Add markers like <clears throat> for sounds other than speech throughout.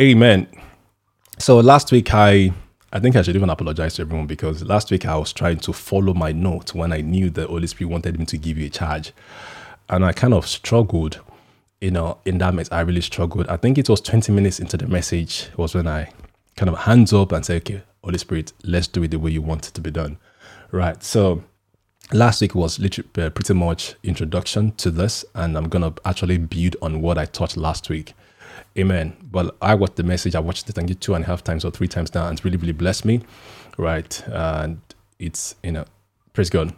Amen. So last week I I think I should even apologize to everyone because last week I was trying to follow my note when I knew the Holy Spirit wanted me to give you a charge. And I kind of struggled, you know, in that mess. I really struggled. I think it was 20 minutes into the message was when I kind of hands up and say, okay, Holy Spirit, let's do it the way you want it to be done. Right. So last week was literally uh, pretty much introduction to this and i'm gonna actually build on what i taught last week amen well i watched the message i watched it and get two and a half times or three times now and it's really really blessed me right and it's you know praise god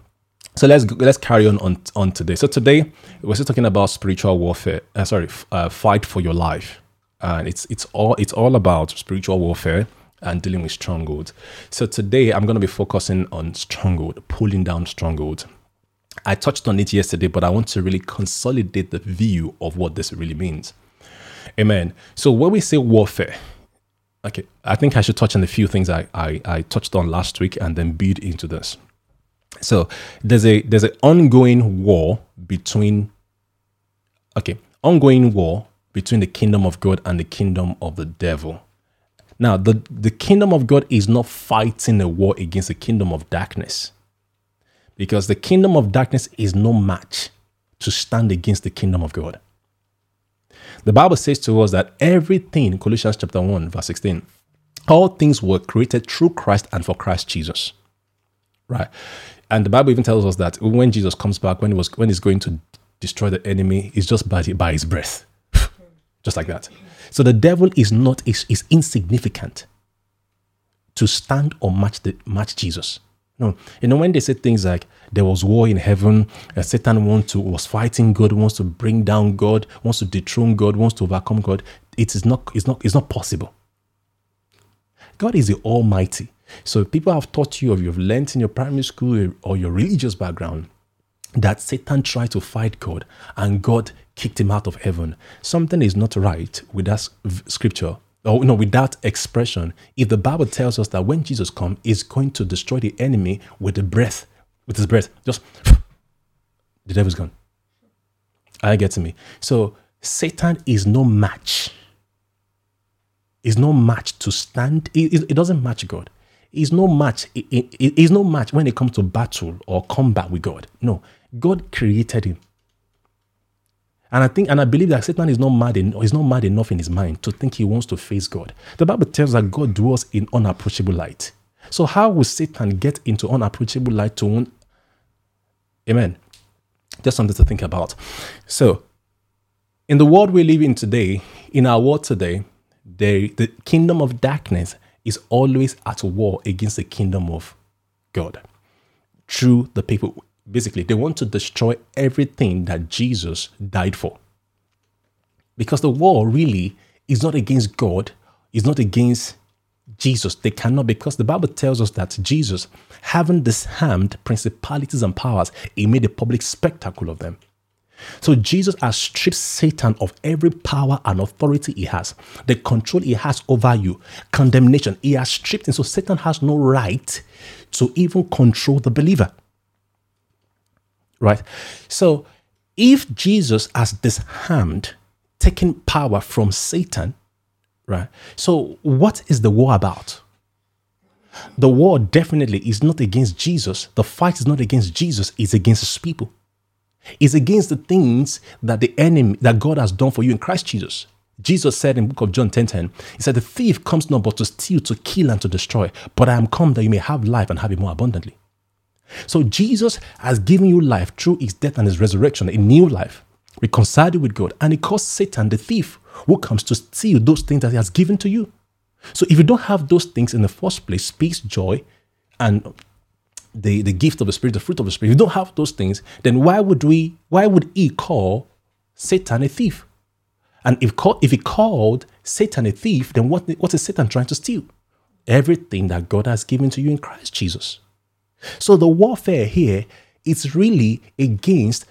so let's let's carry on on, on today so today we're still talking about spiritual warfare uh, sorry uh, fight for your life and it's it's all it's all about spiritual warfare and dealing with strongholds. So today I'm going to be focusing on stronghold, pulling down strongholds. I touched on it yesterday, but I want to really consolidate the view of what this really means. Amen. So when we say warfare, okay, I think I should touch on a few things I, I, I touched on last week and then build into this. So there's a there's an ongoing war between okay, ongoing war between the kingdom of God and the kingdom of the devil. Now, the, the kingdom of God is not fighting a war against the kingdom of darkness because the kingdom of darkness is no match to stand against the kingdom of God. The Bible says to us that everything, Colossians chapter 1, verse 16, all things were created through Christ and for Christ Jesus. Right? And the Bible even tells us that when Jesus comes back, when he was when he's going to destroy the enemy, it's just by, by his breath. <laughs> just like that. So the devil is not is, is insignificant to stand or match the match Jesus. No, you know when they say things like there was war in heaven, uh, Satan wants to was fighting God, wants to bring down God, wants to dethrone God, wants to overcome God. It is not. It's not. It's not possible. God is the Almighty. So people have taught you, or you've learned in your primary school or your religious background, that Satan tried to fight God and God kicked him out of heaven. Something is not right with that scripture or no, with that expression. If the Bible tells us that when Jesus comes, is going to destroy the enemy with the breath, with his breath, just the devil's gone. I get to me. So Satan is no match. Is no match to stand. It, doesn't match God. Is no match. It, it, is no match when it comes to battle or combat with God. No, God created him. And I think and I believe that Satan is not mad in, is not mad enough in his mind to think he wants to face God. The Bible tells that God dwells in unapproachable light. So how will Satan get into unapproachable light to Amen. Just something to think about. So in the world we live in today, in our world today, the, the kingdom of darkness is always at war against the kingdom of God through the people basically, they want to destroy everything that Jesus died for. Because the war really is not against God, is not against Jesus. They cannot, because the Bible tells us that Jesus, having disarmed principalities and powers, he made a public spectacle of them. So Jesus has stripped Satan of every power and authority he has, the control he has over you, condemnation. He has stripped him. So Satan has no right to even control the believer right? So if Jesus has disarmed, taken power from Satan, right? So what is the war about? The war definitely is not against Jesus. The fight is not against Jesus, it's against his people. It's against the things that the enemy that God has done for you in Christ Jesus. Jesus said in book of John 10 10, He said, The thief comes not but to steal, to kill, and to destroy. But I am come that you may have life and have it more abundantly. So Jesus has given you life through his death and his resurrection, a new life, reconciled with God. And it caused Satan, the thief, who comes to steal those things that he has given to you. So if you don't have those things in the first place, peace, joy, and the, the gift of the Spirit, the fruit of the Spirit, if you don't have those things, then why would we, why would he call Satan a thief? And if, if he called Satan a thief, then what, what is Satan trying to steal? Everything that God has given to you in Christ Jesus. So the warfare here is really against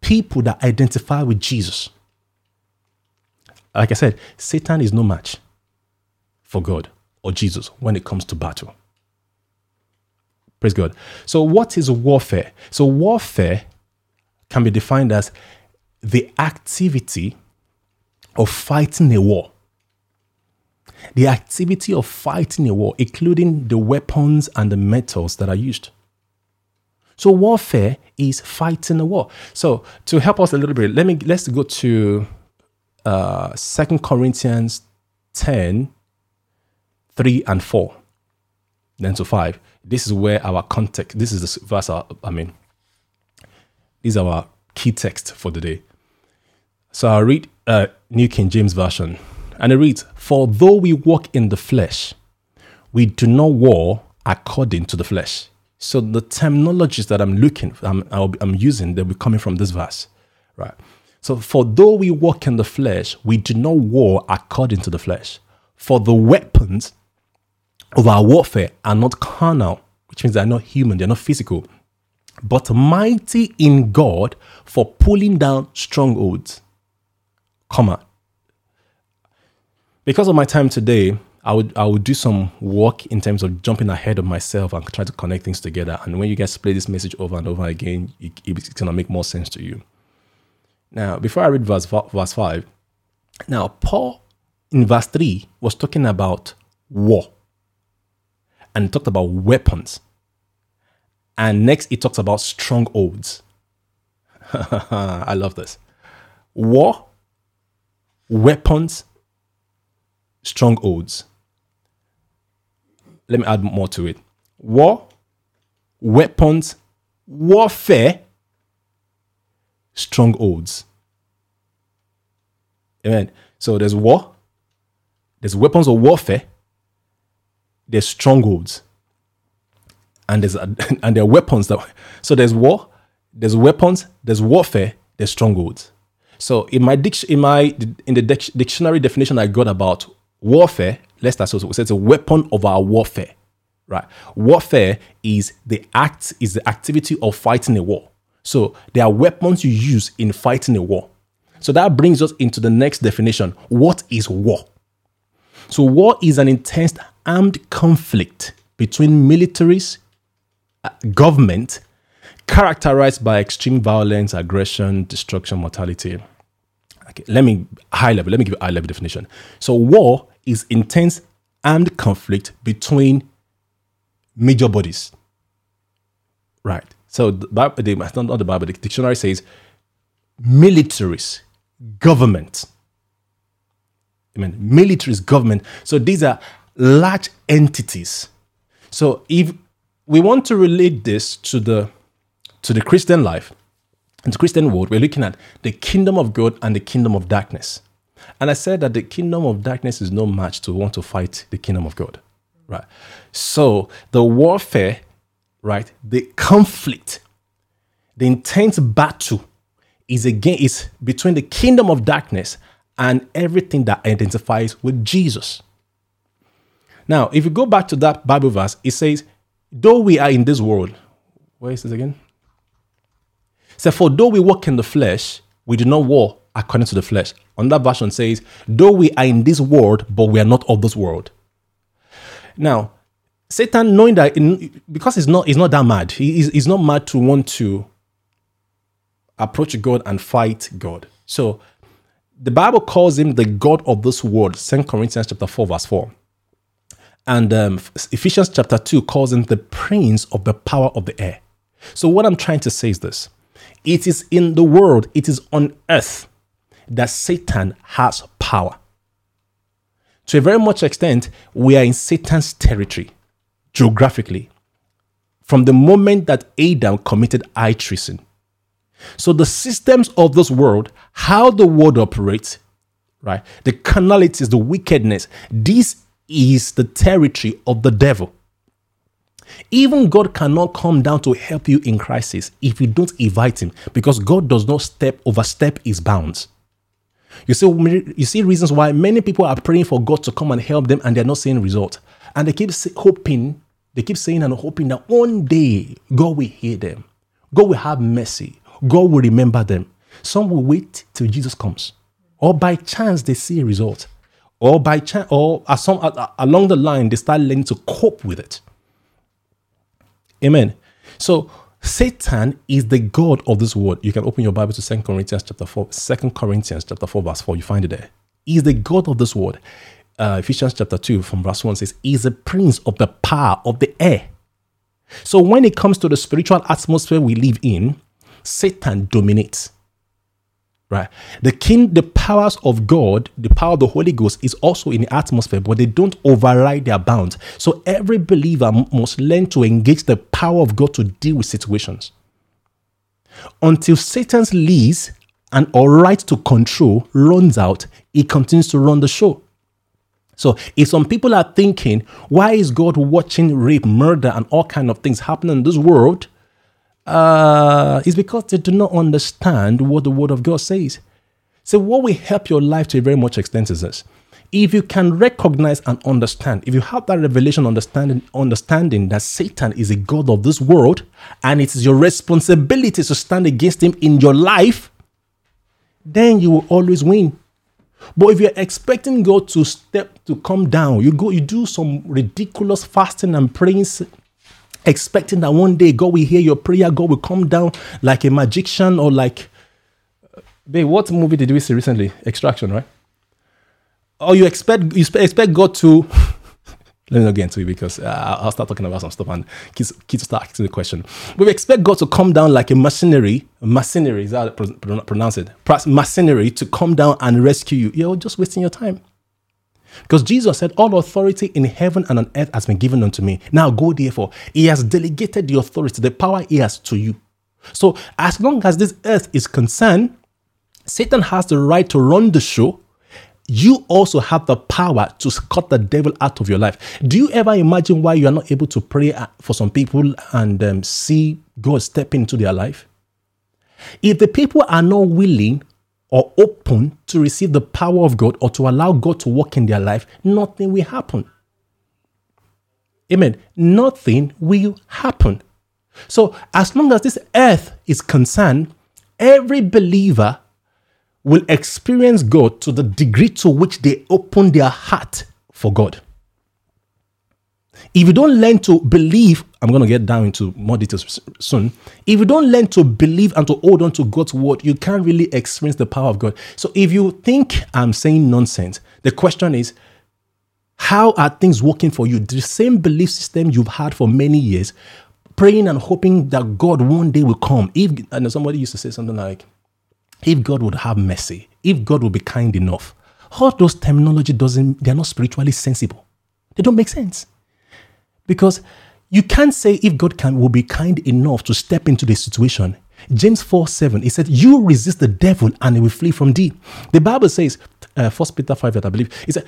people that identify with Jesus. Like I said, Satan is no match for God or Jesus when it comes to battle. Praise God. So, what is warfare? So, warfare can be defined as the activity of fighting a war. the activity of fighting a war, including the weapons and the metals that are used. So warfare is fighting a war. So to help us a little bit, let me let's go to uh Second Corinthians 10, 3 and 4. Then to 5. This is where our context, this is the verse, I mean, this is our key text for the day. So I'll read uh, New King James Version. And it reads, For though we walk in the flesh, we do not war according to the flesh. So the terminologies that I'm looking, I'm, I'm using, they'll be coming from this verse, right? So for though we walk in the flesh, we do not war according to the flesh. For the weapons of our warfare are not carnal, which means they're not human, they're not physical, but mighty in God for pulling down strongholds. Comma. Because of my time today, I would I would do some work in terms of jumping ahead of myself and try to connect things together. And when you guys play this message over and over again, it, it's gonna make more sense to you. Now, before I read verse verse five, now Paul in verse three was talking about war, and talked about weapons, and next it talks about strongholds. <laughs> I love this. War, weapons, strongholds. Let me add more to it. War, weapons, warfare, strongholds. Amen. So there's war, there's weapons of warfare, there's strongholds, and there's <laughs> and there are weapons that. So there's war, there's weapons, there's warfare, there's strongholds. So in my in my in the dic- dictionary definition I got about warfare, let's start. So it's a weapon of our warfare, right? Warfare is the act, is the activity of fighting a war. So there are weapons you use in fighting a war. So that brings us into the next definition. What is war? So war is an intense armed conflict between militaries, uh, government, characterized by extreme violence, aggression, destruction, mortality. Okay, let me high level. Let me give you a high level definition. So war is intense armed conflict between major bodies. Right. So the Bible, the, not the Bible, the dictionary says militaries, government. I mean, militaries, government. So these are large entities. So if we want to relate this to the to the Christian life, the Christian world, we're looking at the kingdom of God and the kingdom of darkness. And I said that the kingdom of darkness is no match to want to fight the kingdom of God. Right. So the warfare, right, the conflict, the intense battle is again is between the kingdom of darkness and everything that identifies with Jesus. Now, if you go back to that Bible verse, it says, though we are in this world, where is this again? So, for though we walk in the flesh, we do not war according to the flesh. On that version says, though we are in this world, but we are not of this world. Now, Satan, knowing that in, because he's not, he's not that mad, he, he's, he's not mad to want to approach God and fight God. So the Bible calls him the God of this world, 2 Corinthians chapter 4, verse 4. And um, Ephesians chapter 2 calls him the prince of the power of the air. So what I'm trying to say is this. It is in the world, it is on earth that Satan has power. To a very much extent, we are in Satan's territory geographically from the moment that Adam committed high treason. So the systems of this world, how the world operates, right? The carnalities, the wickedness, this is the territory of the devil. Even God cannot come down to help you in crisis if you don't invite him because God does not step overstep his bounds. You see, you see reasons why many people are praying for God to come and help them and they're not seeing results. And they keep hoping, they keep saying and hoping that one day God will hear them. God will have mercy. God will remember them. Some will wait till Jesus comes. Or by chance they see a result. Or by chance, or some, along the line, they start learning to cope with it. Amen. So Satan is the God of this world. You can open your Bible to 2 Corinthians chapter 4, 2 Corinthians chapter 4, verse 4. You find it there. He is the God of this world. uh, Ephesians chapter 2 from verse 1 says, He's a prince of the power of the air. So when it comes to the spiritual atmosphere we live in, Satan dominates. Right? The king, the powers of God, the power of the Holy Ghost is also in the atmosphere, but they don't override their bounds. So every believer must learn to engage the power of God to deal with situations. Until Satan's lease and or right to control runs out, he continues to run the show. So if some people are thinking, why is God watching rape, murder, and all kind of things happening in this world? Uh, it's because they do not understand what the Word of God says. So what will help your life to a very much extent is this. If you can recognize and understand, if you have that revelation understanding, understanding that Satan is a God of this world and it is your responsibility to stand against him in your life, then you will always win. But if you're expecting God to step to come down, you go, you do some ridiculous fasting and praying, expecting that one day God will hear your prayer, God will come down like a magician or like. Babe, what movie did we see recently? Extraction, right? Or you expect you expect God to <laughs> let me not get into it because uh, I'll start talking about some stuff and kids, kids start asking the question. We expect God to come down like a machinery, machinery, is that pronounce it? Machinery to come down and rescue you. You're just wasting your time. Because Jesus said, All authority in heaven and on earth has been given unto me. Now go therefore. He has delegated the authority, the power he has to you. So as long as this earth is concerned, Satan has the right to run the show you also have the power to cut the devil out of your life. Do you ever imagine why you are not able to pray uh, for some people and um, see God step into their life? If the people are not willing or open to receive the power of God or to allow God to work in their life, nothing will happen. Amen. Nothing will happen. So, as long as this earth is concerned, every believer will experience God to the degree to which they open their heart for God. If you don't learn to believe, I'm going to get down into more details soon. If you don't learn to believe and to hold on to God's word, you can't really experience the power of God. So if you think I'm saying nonsense, the question is, how are things working for you? The same belief system you've had for many years, praying and hoping that God one day will come. If and somebody used to say something like, if God would have mercy, if God would be kind enough, all those terminology doesn't, they're not spiritually sensible. They don't make sense. Because you can't say if God can will be kind enough to step into the situation. James 4 7, he said, You resist the devil and he will flee from thee. The Bible says, uh, 1 Peter 5, that I believe, he said,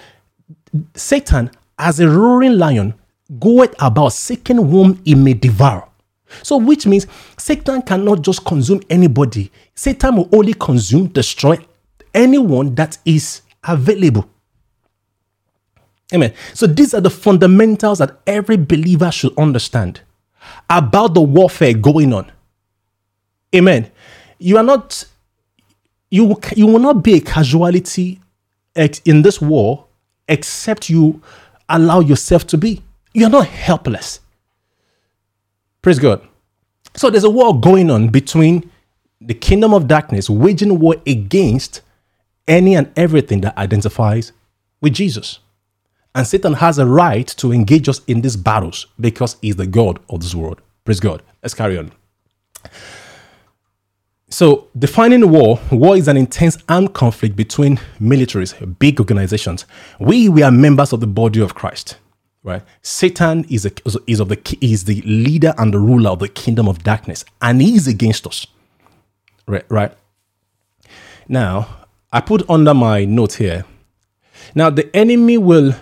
Satan, as a roaring lion, goeth about seeking whom he may devour. So, which means Satan cannot just consume anybody. Satan will only consume, destroy anyone that is available. Amen. So, these are the fundamentals that every believer should understand about the warfare going on. Amen. You are not, you, you will not be a casualty in this war except you allow yourself to be. You are not helpless. Praise God. So there's a war going on between the kingdom of darkness waging war against any and everything that identifies with Jesus. And Satan has a right to engage us in these battles because he's the God of this world. Praise God. Let's carry on. So, defining war, war is an intense armed conflict between militaries, big organizations. We, we are members of the body of Christ right? Satan is a, is of the is the leader and the ruler of the kingdom of darkness, and he is against us. Right, right. Now, I put under my note here. Now, the enemy will,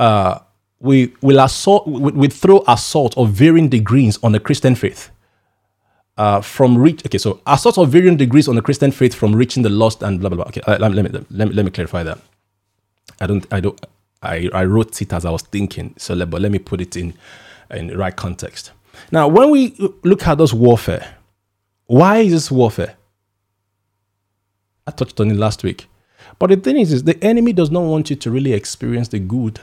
uh, we will assault, we, we throw assault of varying degrees on the Christian faith. Uh, from reach, okay, so assault of varying degrees on the Christian faith from reaching the lost and blah blah blah. Okay, uh, let, me, let me let me clarify that. I don't I don't I, I wrote it as I was thinking. So, let, but let me put it in in the right context. Now, when we look at this warfare, why is this warfare? I touched on it last week. But the thing is, is the enemy does not want you to really experience the good,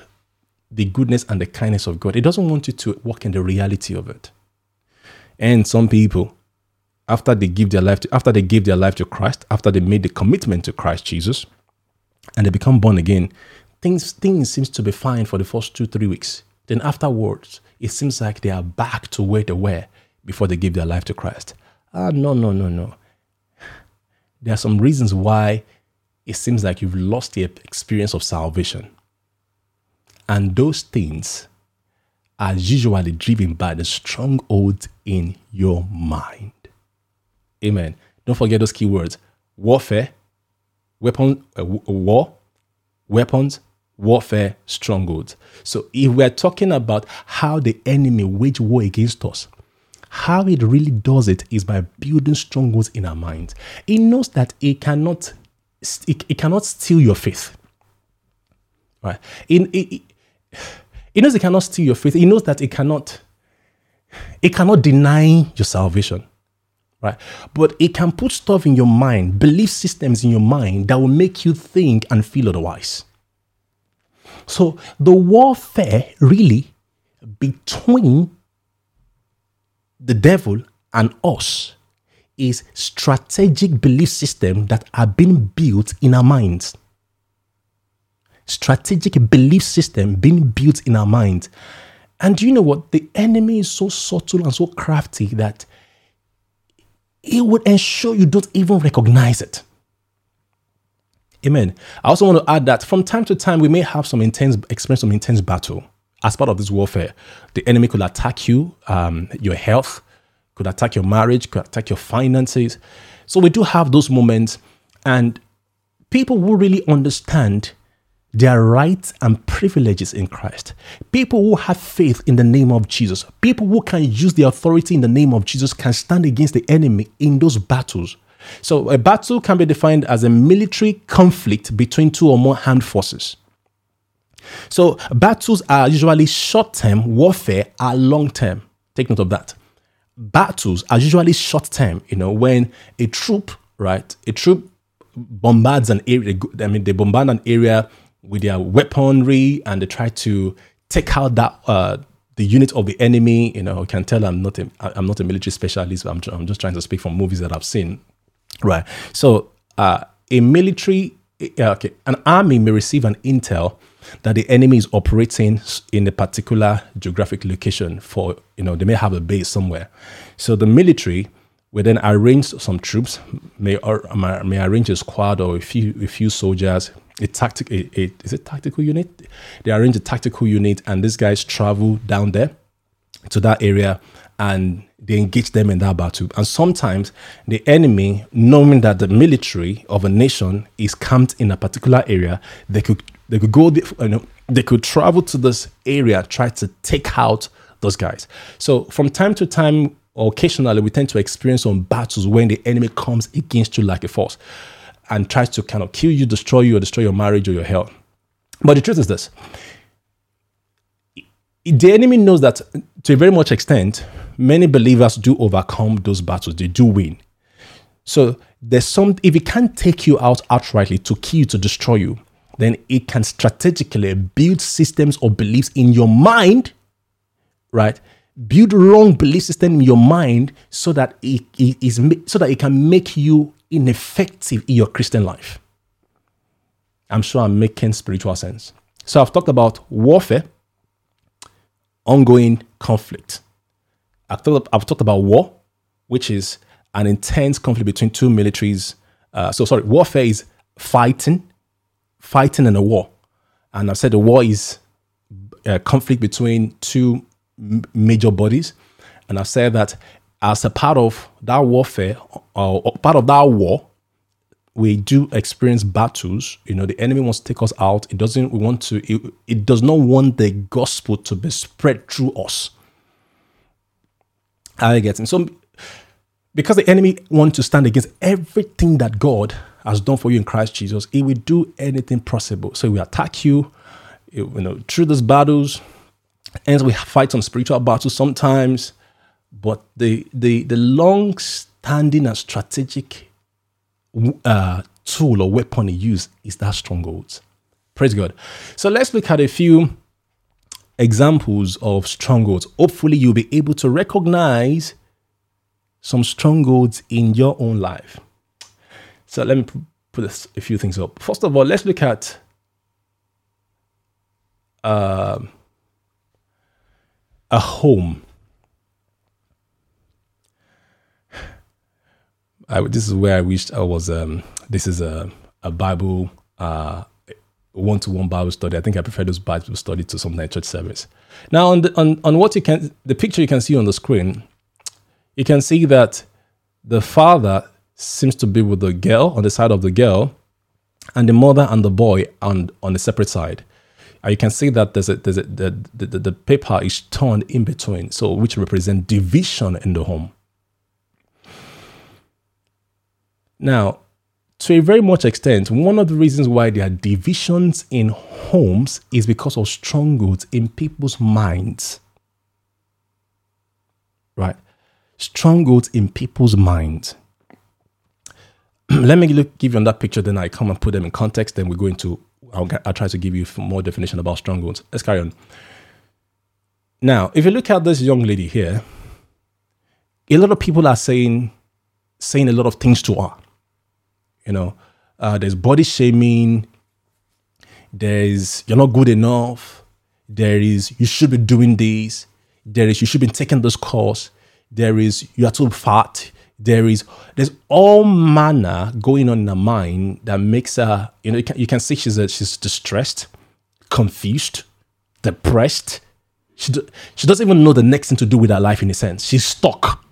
the goodness and the kindness of God. It doesn't want you to walk in the reality of it. And some people, after they give their life to, after they give their life to Christ, after they made the commitment to Christ Jesus, and they become born again, things things seems to be fine for the first two three weeks. Then afterwards, it seems like they are back to where they were before they gave their life to Christ. Ah, no, no, no, no. There are some reasons why it seems like you've lost the experience of salvation. And those things are usually driven by the strongholds in your mind. Amen. Don't forget those keywords warfare, weapon, uh, war, weapons, warfare, strongholds. So if we're talking about how the enemy wage war against us, how it really does it is by building strongholds in our minds. It knows that it cannot, it, cannot steal your faith. Right? In it, it knows it cannot steal your faith. He knows that it cannot, it cannot deny your salvation right? But it can put stuff in your mind, belief systems in your mind that will make you think and feel otherwise. So the warfare really between the devil and us is strategic belief system that are being built in our minds. Strategic belief system being built in our mind. And you know what? The enemy is so subtle and so crafty that it would ensure you don't even recognize it. Amen. I also want to add that from time to time, we may have some intense experience, some intense battle as part of this warfare. The enemy could attack you, um, your health, could attack your marriage, could attack your finances. So we do have those moments, and people will really understand their rights and privileges in Christ. People who have faith in the name of Jesus, people who can use the authority in the name of Jesus, can stand against the enemy in those battles. So, a battle can be defined as a military conflict between two or more armed forces. So, battles are usually short term, warfare are long term. Take note of that. Battles are usually short term, you know, when a troop, right, a troop bombards an area, I mean, they bombard an area with their weaponry and they try to take out that uh, the unit of the enemy. You know, you can tell I'm not a I'm not a military specialist. But I'm I'm just trying to speak from movies that I've seen. Right. So uh, a military, uh, okay, an army may receive an intel that the enemy is operating in a particular geographic location for you know they may have a base somewhere. So the military will then arrange some troops, may or may arrange a squad or a few a few soldiers a tactic a, a, is it tactical unit? They arrange a tactical unit and these guys travel down there to that area and they engage them in that battle. And sometimes the enemy knowing that the military of a nation is camped in a particular area they could they could go you know they could travel to this area try to take out those guys. So from time to time occasionally we tend to experience some battles when the enemy comes against you like a force and tries to kind of kill you, destroy you, or destroy your marriage or your health. But the truth is this the enemy knows that to a very much extent, many believers do overcome those battles, they do win. So there's some, if it can't take you out outrightly to kill you, to destroy you, then it can strategically build systems or beliefs in your mind, right? Build wrong belief system in your mind so that it, it is so that it can make you ineffective in your Christian life. I'm sure I'm making spiritual sense. So I've talked about warfare, ongoing conflict. I've talked, I've talked about war, which is an intense conflict between two militaries. Uh, so sorry, warfare is fighting, fighting in a war. And I've said the war is a conflict between two major bodies. And I've said that as a part of that warfare or, part of that war, we do experience battles. You know, the enemy wants to take us out. It doesn't we want to, it, it does not want the gospel to be spread through us. I get it. So, because the enemy wants to stand against everything that God has done for you in Christ Jesus, he will do anything possible. So, we attack you, you know, through these battles, and we fight some spiritual battles sometimes but the the the long standing and strategic uh, tool or weapon he used is that strongholds. Praise God. So let's look at a few examples of strongholds. Hopefully, you'll be able to recognize some strongholds in your own life. So let me put a few things up. First of all, let's look at uh, a home. I, this is where I wished I was. Um, this is a, a Bible, one to one Bible study. I think I prefer those Bible study to something like church service. Now, on, the, on, on what you can, the picture you can see on the screen, you can see that the father seems to be with the girl on the side of the girl, and the mother and the boy on, on the separate side. And you can see that there's a, there's a, the, the, the paper is torn in between, so which represent division in the home. Now, to a very much extent, one of the reasons why there are divisions in homes is because of strongholds in people's minds. Right? Strongholds in people's minds. <clears throat> Let me look, give you on that picture, then I come and put them in context. Then we go into, I'll, I'll try to give you more definition about strongholds. Let's carry on. Now, if you look at this young lady here, a lot of people are saying, saying a lot of things to her you know, uh, there's body shaming. There's you're not good enough. There is you should be doing this. There is you should be taking this course. There is you are too fat. There is there's all manner going on in her mind that makes her you know you can, you can see she's a, she's distressed, confused, depressed. She, do, she doesn't even know the next thing to do with her life in a sense. She's stuck.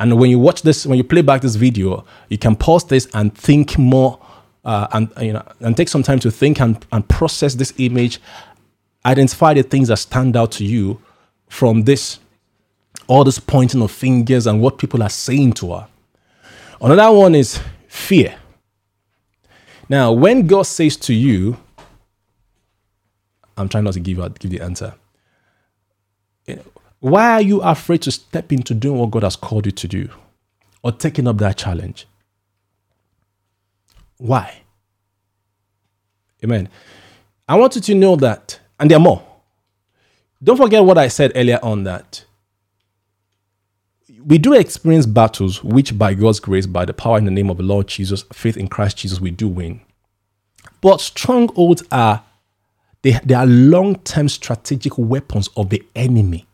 And when you watch this, when you play back this video, you can pause this and think more, uh, and you know, and take some time to think and, and process this image, identify the things that stand out to you from this, all this pointing of fingers and what people are saying to her. Another one is fear. Now, when God says to you, I'm trying not to give out give the answer. Why are you afraid to step into doing what God has called you to do or taking up that challenge? Why? Amen. I want you to know that, and there are more. Don't forget what I said earlier on that we do experience battles which, by God's grace, by the power in the name of the Lord Jesus, faith in Christ Jesus, we do win. But strongholds are they, they are long-term strategic weapons of the enemy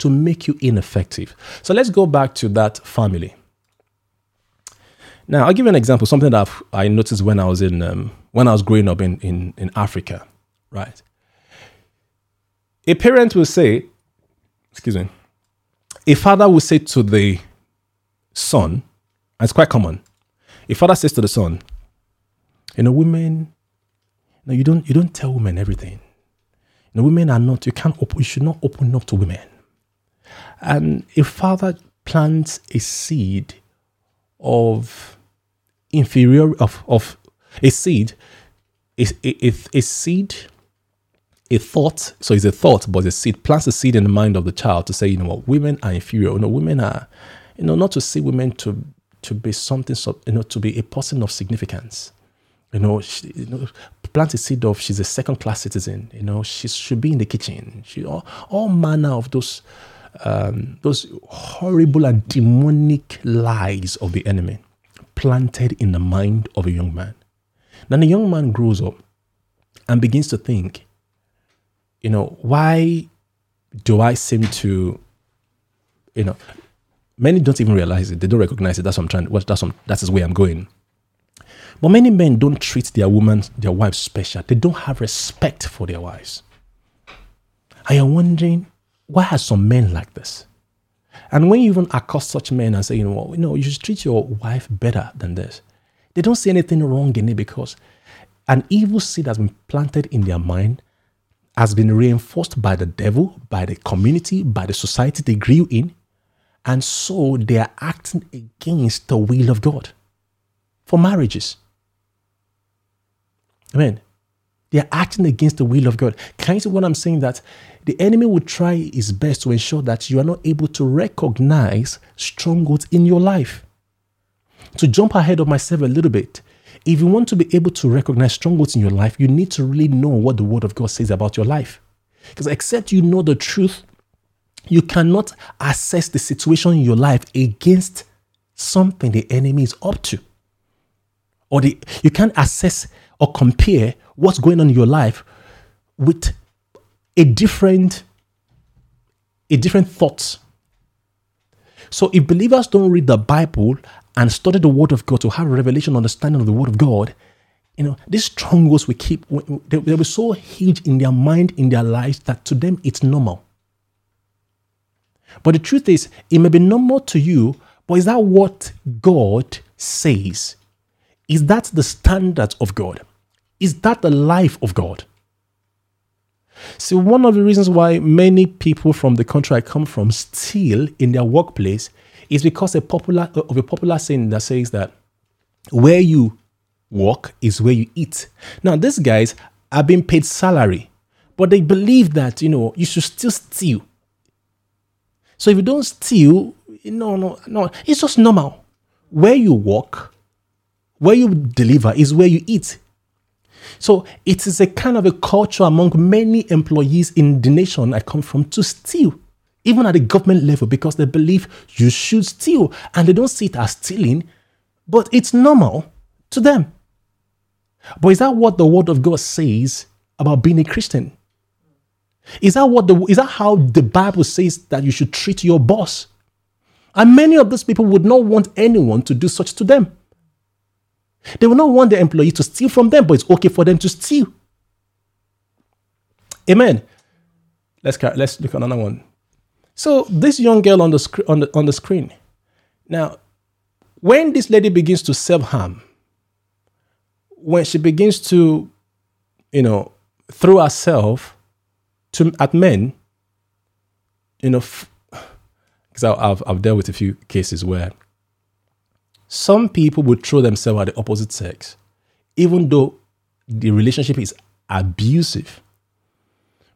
to make you ineffective. So let's go back to that family. Now, I'll give you an example, something that I noticed when I was in um, when I was growing up in, in, in Africa, right? A parent will say, excuse me, a father will say to the son, and it's quite common. A father says to the son, you know, women, no, you don't you don't tell women everything. You know, women are not, you can't open, you should not open up to women. And a father plants a seed of inferior of, of a seed, a, a, a seed, a thought. So it's a thought, but a seed plants a seed in the mind of the child to say, you know what, women are inferior. You know, women are, you know, not to see women to to be something, you know, to be a person of significance. You know, she, you know, plant a seed of she's a second class citizen. You know, she should be in the kitchen. She all, all manner of those um, those horrible and demonic lies of the enemy planted in the mind of a young man. Then the young man grows up and begins to think, you know, why do I seem to, you know, many don't even realize it. They don't recognize it. That's what I'm trying. Well, that's what, that's where I'm going. But many men don't treat their women, their wives special. They don't have respect for their wives. I am wondering why are some men like this? And when you even accost such men and say, you know, well, you know, you should treat your wife better than this, they don't see anything wrong in it because an evil seed has been planted in their mind, has been reinforced by the devil, by the community, by the society they grew in, and so they are acting against the will of God for marriages. Amen. They are acting against the will of God. Can you see what I'm saying? That the enemy will try his best to ensure that you are not able to recognize strongholds in your life. To jump ahead of myself a little bit, if you want to be able to recognize strongholds in your life, you need to really know what the Word of God says about your life. Because except you know the truth, you cannot assess the situation in your life against something the enemy is up to. Or the, you can't assess or compare what's going on in your life with a different a different thoughts. So if believers don't read the Bible and study the Word of God to have a revelation understanding of the Word of God, you know, these strongholds we keep, they, they were so huge in their mind, in their lives, that to them it's normal. But the truth is, it may be normal to you, but is that what God says? Is that the standard of God? Is that the life of God? See, one of the reasons why many people from the country I come from steal in their workplace is because a popular of a popular saying that says that where you work is where you eat. Now, these guys are being paid salary, but they believe that you know you should still steal. So if you don't steal, no, no, no, it's just normal. Where you work, where you deliver is where you eat. So it is a kind of a culture among many employees in the nation I come from to steal, even at the government level, because they believe you should steal and they don't see it as stealing, but it's normal to them. But is that what the word of God says about being a Christian? Is that what the is that how the Bible says that you should treat your boss? And many of those people would not want anyone to do such to them. They will not want their employee to steal from them, but it's okay for them to steal. Amen. Let's let's look at another one. So this young girl on the sc- on the on the screen. Now, when this lady begins to self harm, when she begins to, you know, throw herself to at men, you know, because I've I've dealt with a few cases where some people would throw themselves at the opposite sex, even though the relationship is abusive.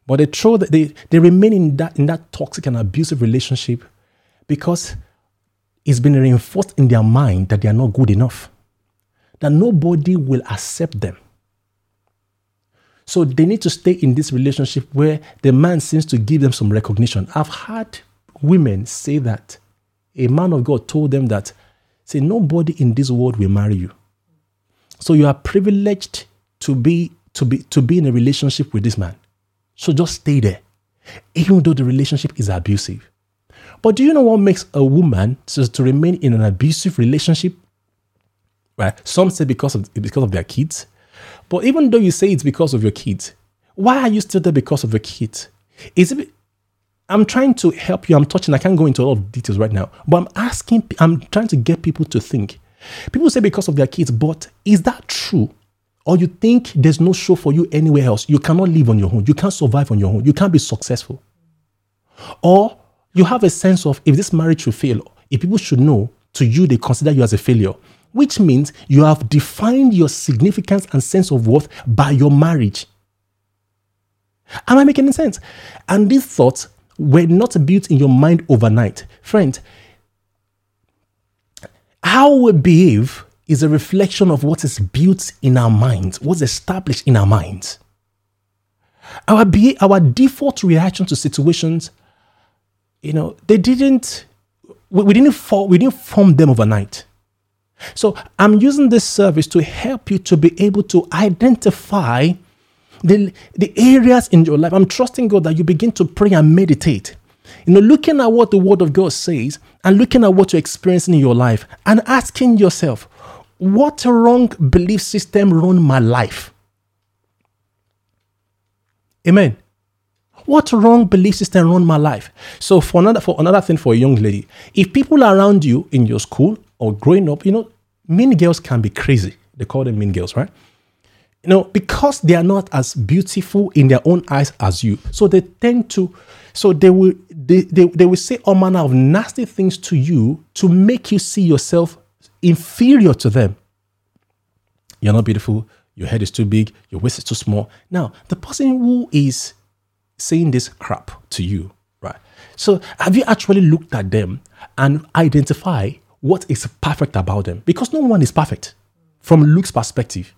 But they throw that they, they remain in that in that toxic and abusive relationship because it's been reinforced in their mind that they are not good enough. That nobody will accept them. So they need to stay in this relationship where the man seems to give them some recognition. I've had women say that. A man of God told them that Say, nobody in this world will marry you. So you are privileged to be to be to be in a relationship with this man. So just stay there, even though the relationship is abusive. But do you know what makes a woman to, to remain in an abusive relationship? Right? Some say because of because of their kids. But even though you say it's because of your kids, why are you still there because of your kids? Is it I'm trying to help you. I'm touching. I can't go into a lot of details right now, but I'm asking, I'm trying to get people to think. People say because of their kids, but is that true? Or you think there's no show for you anywhere else? You cannot live on your own. You can't survive on your own. You can't be successful. Or you have a sense of if this marriage should fail, if people should know, to you, they consider you as a failure, which means you have defined your significance and sense of worth by your marriage. Am I making sense? And these thoughts were not built in your mind overnight. Friend, how we behave is a reflection of what is built in our minds, what's established in our minds. Our, be- our default reaction to situations, you know, they didn't, we, didn't, fall, we didn't form them overnight. So I'm using this service to help you to be able to identify the, the areas in your life. I'm trusting God that you begin to pray and meditate. You know, looking at what the Word of God says and looking at what you're experiencing in your life and asking yourself, what wrong belief system run my life? Amen. What wrong belief system run my life? So for another for another thing for a young lady, if people around you in your school or growing up, you know, mean girls can be crazy. They call them mean girls, right? You know, because they are not as beautiful in their own eyes as you. So they tend to, so they will, they, they, they will say all manner of nasty things to you to make you see yourself inferior to them. You're not beautiful. Your head is too big. Your waist is too small. Now, the person who is saying this crap to you, right? So have you actually looked at them and identify what is perfect about them? Because no one is perfect from looks perspective.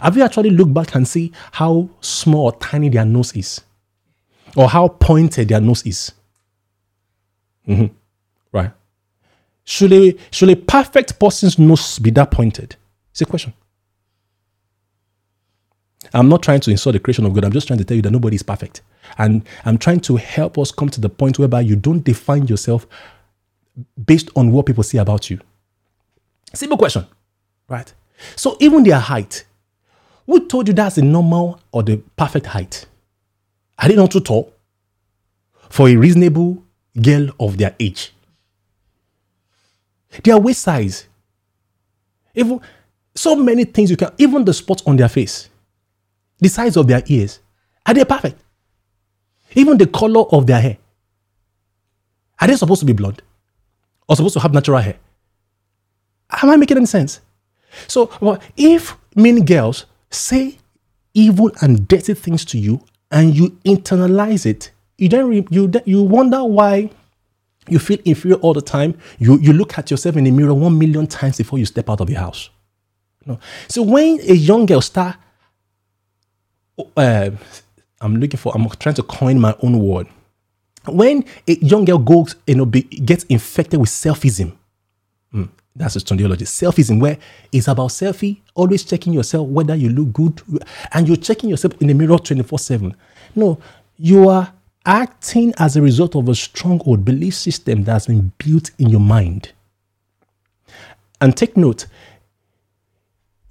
Have you actually looked back and see how small or tiny their nose is? Or how pointed their nose is? Mm-hmm. Right? Should a, should a perfect person's nose be that pointed? It's a question. I'm not trying to insult the creation of God. I'm just trying to tell you that nobody is perfect. And I'm trying to help us come to the point whereby you don't define yourself based on what people say about you. Simple question, right? So even their height, who told you that's the normal or the perfect height? Are they not too tall for a reasonable girl of their age? Their waist size, even so many things you can, even the spots on their face, the size of their ears, are they perfect? Even the color of their hair, are they supposed to be blonde or supposed to have natural hair? Am I making any sense? So, well, if mean girls say evil and dirty things to you and you internalize it, you then re- you you wonder why you feel inferior all the time. You you look at yourself in the mirror one million times before you step out of your house. No. So when a young girl start, uh, I'm looking for. I'm trying to coin my own word. When a young girl goes, you know, be, gets infected with selfism, that's a theology. Selfism, where it's about selfie, always checking yourself whether you look good, and you're checking yourself in the mirror 24 7. No, you are acting as a result of a stronghold belief system that's been built in your mind. And take note,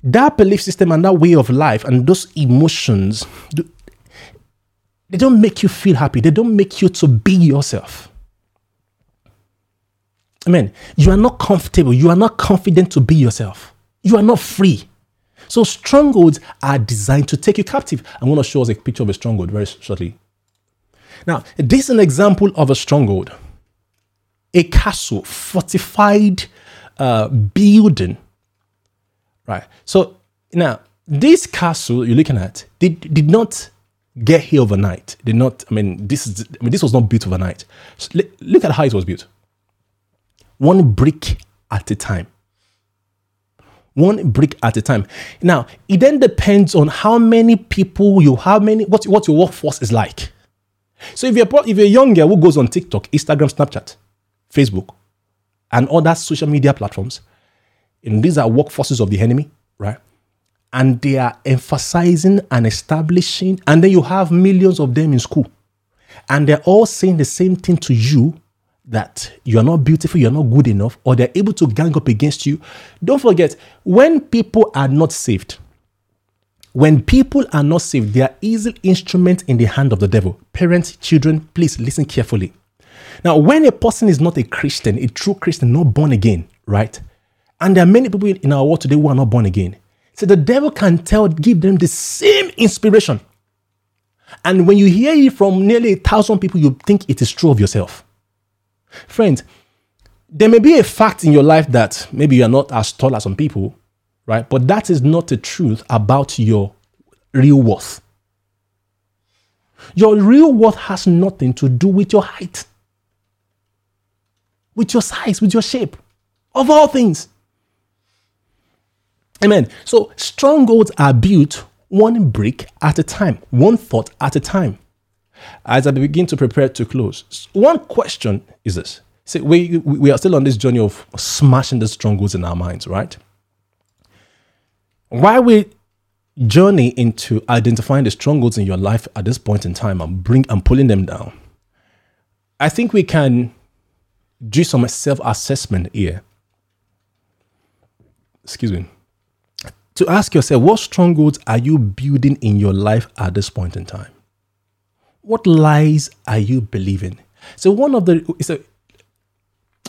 that belief system and that way of life and those emotions, they don't make you feel happy. They don't make you to be yourself. Amen. You are not comfortable. You are not confident to be yourself. You are not free. So strongholds are designed to take you captive. I'm going to show us a picture of a stronghold very shortly. Now, this is an example of a stronghold, a castle, fortified uh, building. Right. So now, this castle you're looking at did, did not get here overnight. Did not. I mean, this is. I mean, this was not built overnight. So look at how it was built one brick at a time. One brick at a time. Now, it then depends on how many people you, how many, what, what your workforce is like. So if you're, if you're a young girl who goes on TikTok, Instagram, Snapchat, Facebook, and other social media platforms, and these are workforces of the enemy, right? And they are emphasizing and establishing, and then you have millions of them in school, and they're all saying the same thing to you that you are not beautiful, you're not good enough, or they're able to gang up against you, don't forget, when people are not saved, when people are not saved, they are easy instruments in the hand of the devil. Parents, children, please listen carefully. Now, when a person is not a Christian, a true Christian, not born again, right? And there are many people in our world today who are not born again. So the devil can tell, give them the same inspiration. And when you hear it from nearly a thousand people, you think it is true of yourself. Friends, there may be a fact in your life that maybe you're not as tall as some people, right? But that is not the truth about your real worth. Your real worth has nothing to do with your height, with your size, with your shape, of all things. Amen. So strongholds are built one brick at a time, one thought at a time as I begin to prepare to close, one question is this. See, we, we are still on this journey of smashing the strongholds in our minds, right? While we journey into identifying the strongholds in your life at this point in time and bring and pulling them down, I think we can do some self-assessment here. Excuse me. To ask yourself, what strongholds are you building in your life at this point in time? What lies are you believing? So one of the so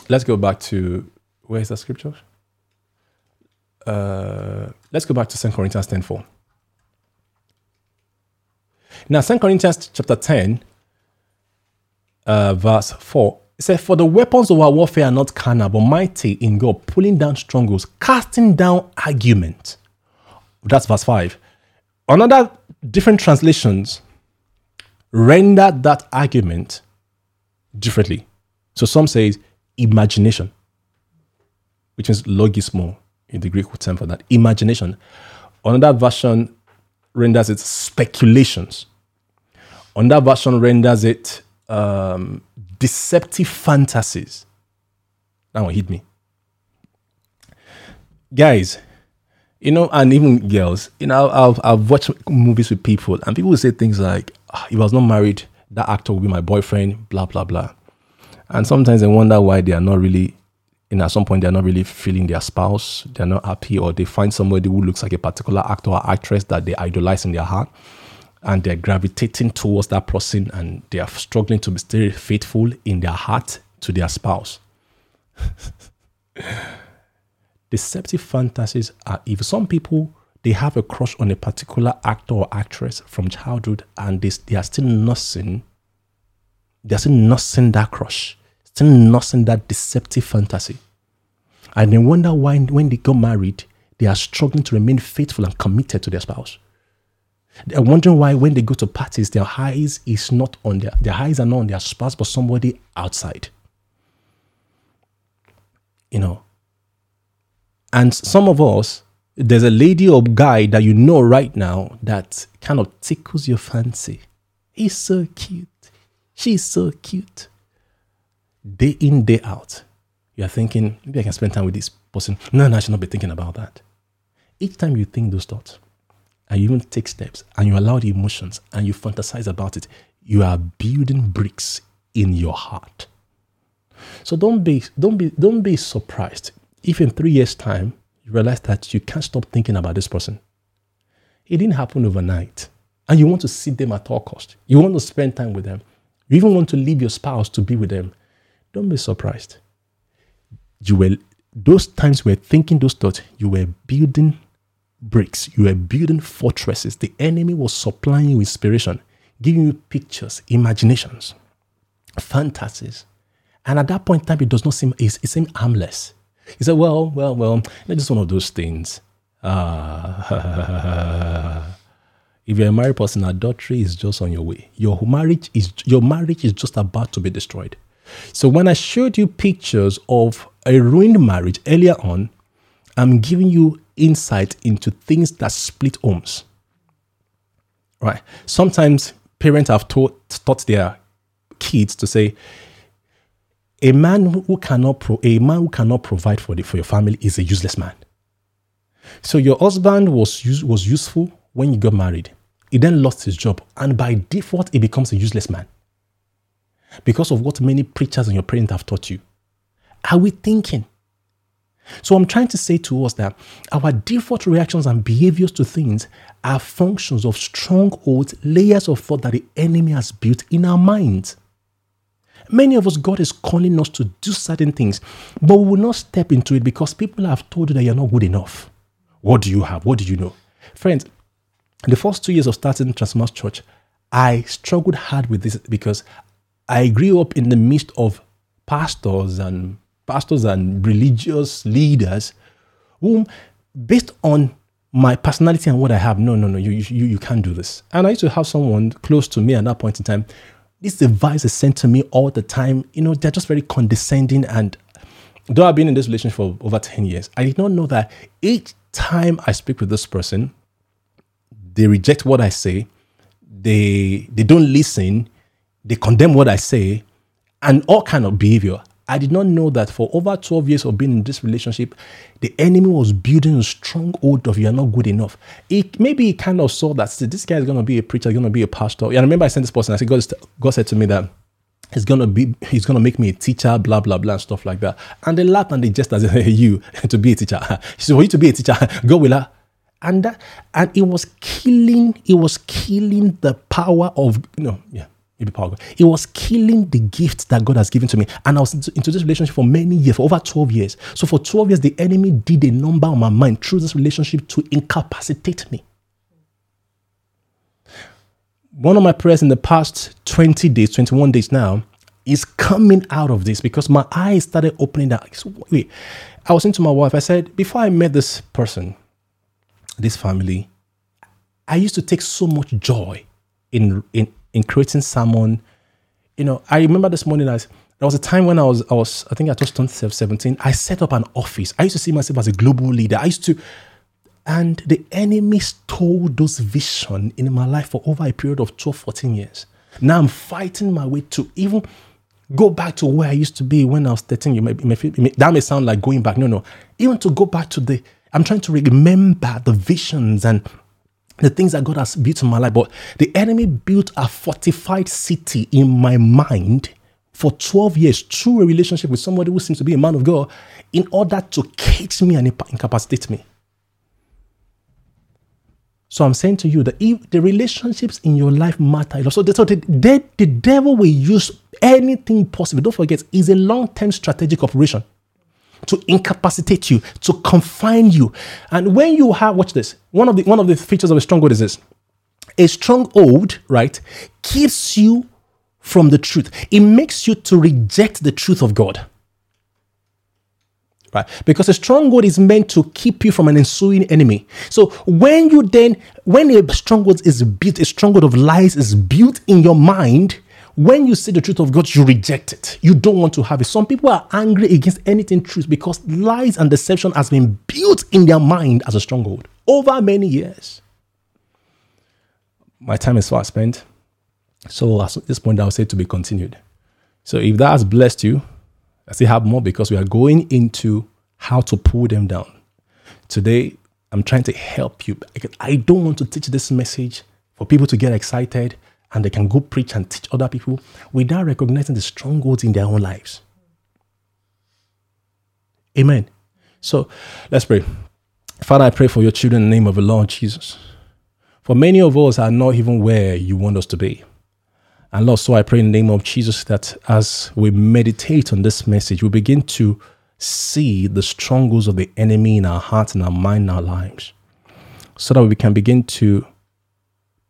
let's go back to where is that scripture? Uh, let's go back to 2 Corinthians 10 4. Now, 2 Corinthians chapter 10, uh, verse 4, it says, For the weapons of our warfare are not carnal, but mighty in God, pulling down strongholds, casting down argument. That's verse 5. Another different translations render that argument differently. So some say imagination, which is logismo in the Greek term for that. Imagination. Another version renders it speculations. Another version renders it um, deceptive fantasies. That one hit me. Guys, You know, and even girls, you know, I've, I've watched movies with people and people will say things like, if I was not married, that actor would be my boyfriend, blah, blah, blah. And sometimes I wonder why they are not really, know, at some point they're not really feeling their spouse, they're not happy, or they find somebody who looks like a particular actor or actress that they idolize in their heart and they're gravitating towards that person and they are struggling to be stay faithful in their heart to their spouse. <laughs> Deceptive fantasies are if some people they have a crush on a particular actor or actress from childhood and they, they are still nursing, they're still nursing that crush, still nursing that deceptive fantasy. And they wonder why when they got married, they are struggling to remain faithful and committed to their spouse. They're wondering why when they go to parties, their eyes is not on their their eyes are not on their spouse, but somebody outside. You know. And some of us, there's a lady or guy that you know right now that kind of tickles your fancy. He's so cute. She's so cute. Day in, day out. You're thinking, maybe I can spend time with this person. No, no, I should not be thinking about that. Each time you think those thoughts, and you even take steps and you allow the emotions and you fantasize about it, you are building bricks in your heart. So don't be don't be don't be surprised if in three years' time you realize that you can't stop thinking about this person. It didn't happen overnight. And you want to see them at all cost. You want to spend time with them. You even want to leave your spouse to be with them. Don't be surprised. You were those times were thinking those thoughts, you were building bricks. You were building fortresses. The enemy was supplying you inspiration, giving you pictures, imaginations, fantasies. And at that point in time, it does not seem, it, it seemed harmless. He said, well, well, well, that's just one of those things. Uh, <laughs> if you're a married person, adultery is just on your way. Your marriage is your marriage is just about to be destroyed. So when I showed you pictures of a ruined marriage earlier on, I'm giving you insight into things that split homes. Right? Sometimes parents have taught, taught their kids to say, a man who cannot pro- a man who cannot provide for the, for your family is a useless man. So your husband was use, was useful when you got married. He then lost his job, and by default, he becomes a useless man because of what many preachers and your parents have taught you. Are we thinking? So I'm trying to say to us that our default reactions and behaviors to things are functions of strongholds, layers of thought that the enemy has built in our minds. Many of us, God is calling us to do certain things, but we will not step into it because people have told you that you're not good enough. What do you have? What do you know? Friends, the first two years of starting Transformers Church, I struggled hard with this because I grew up in the midst of pastors and pastors and religious leaders whom, based on my personality and what I have, no, no, no, you, you, you can't do this. And I used to have someone close to me at that point in time. This advice is sent to me all the time. You know, they're just very condescending. And though I've been in this relationship for over 10 years, I did not know that each time I speak with this person, they reject what I say, they they don't listen, they condemn what I say, and all kind of behavior. I did not know that for over 12 years of being in this relationship, the enemy was building a stronghold of you are not good enough. It, maybe he kind of saw that this guy is going to be a preacher, going to be a pastor. And I remember I sent this person, I said, God, God said to me that he's gonna be he's gonna make me a teacher, blah blah blah, and stuff like that. And they laughed and they just as <laughs> you <laughs> to be a teacher. <laughs> Said, For you to be a teacher, go with her. And that and it was killing, it was killing the power of you know, yeah maybe power God. It was killing the gift that God has given to me. And I was into, this relationship for many years, for over 12 years. So for 12 years, the enemy did a number on my mind through this relationship to incapacitate me. One of my prayers in the past 20 days, 21 days now, is coming out of this because my eyes started opening up. Wait, I was into my wife. I said, before I met this person, this family, I used to take so much joy in, in in creating someone. You know, I remember this morning as there was a time when I was, I was, I think I just turned 17. I set up an office. I used to see myself as a global leader. I used to, and the enemy stole those vision in my life for over a period of 12, 14 years. Now I'm fighting my way to even go back to where I used to be when I was 13. You may, you may, that may sound like going back. No, no. Even to go back to the I'm trying to remember the visions and the things that God has built in my life. But the enemy built a fortified city in my mind for 12 years through a relationship with somebody who seems to be a man of God in order to cage me and incapacitate me. So I'm saying to you that if the relationships in your life matter, so the, so the, the, the devil will use anything possible. Don't forget, it's a long-term strategic operation to incapacitate you, to confine you. And when you have, watch this, one of the one of the features of a stronghold is this. A stronghold, right, keeps you from the truth. It makes you to reject the truth of God. Right? Because a stronghold is meant to keep you from an ensuing enemy. So when you then, when a stronghold is built, a stronghold of lies is built in your mind, when you see the truth of God, you reject it. You don't want to have it. Some people are angry against anything truth because lies and deception has been built in their mind as a stronghold over many years. My time is far spent. So at this point, I'll say to be continued. So if that has blessed you, I still have more because we are going into how to pull them down. Today, I'm trying to help you. I don't want to teach this message for people to get excited and they can go preach and teach other people without recognizing the strongholds in their own lives. Amen. So let's pray. Father, I pray for your children in the name of the Lord Jesus. For many of us are not even where you want us to be. And Lord, so I pray in the name of Jesus that as we meditate on this message, we begin to see the strongholds of the enemy in our hearts, in our mind, in our lives, so that we can begin to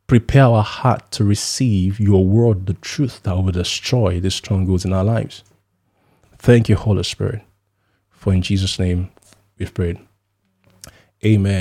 prepare our heart to receive your word, the truth that will destroy the strongholds in our lives. Thank you, Holy Spirit. For in Jesus' name we've prayed. Amen.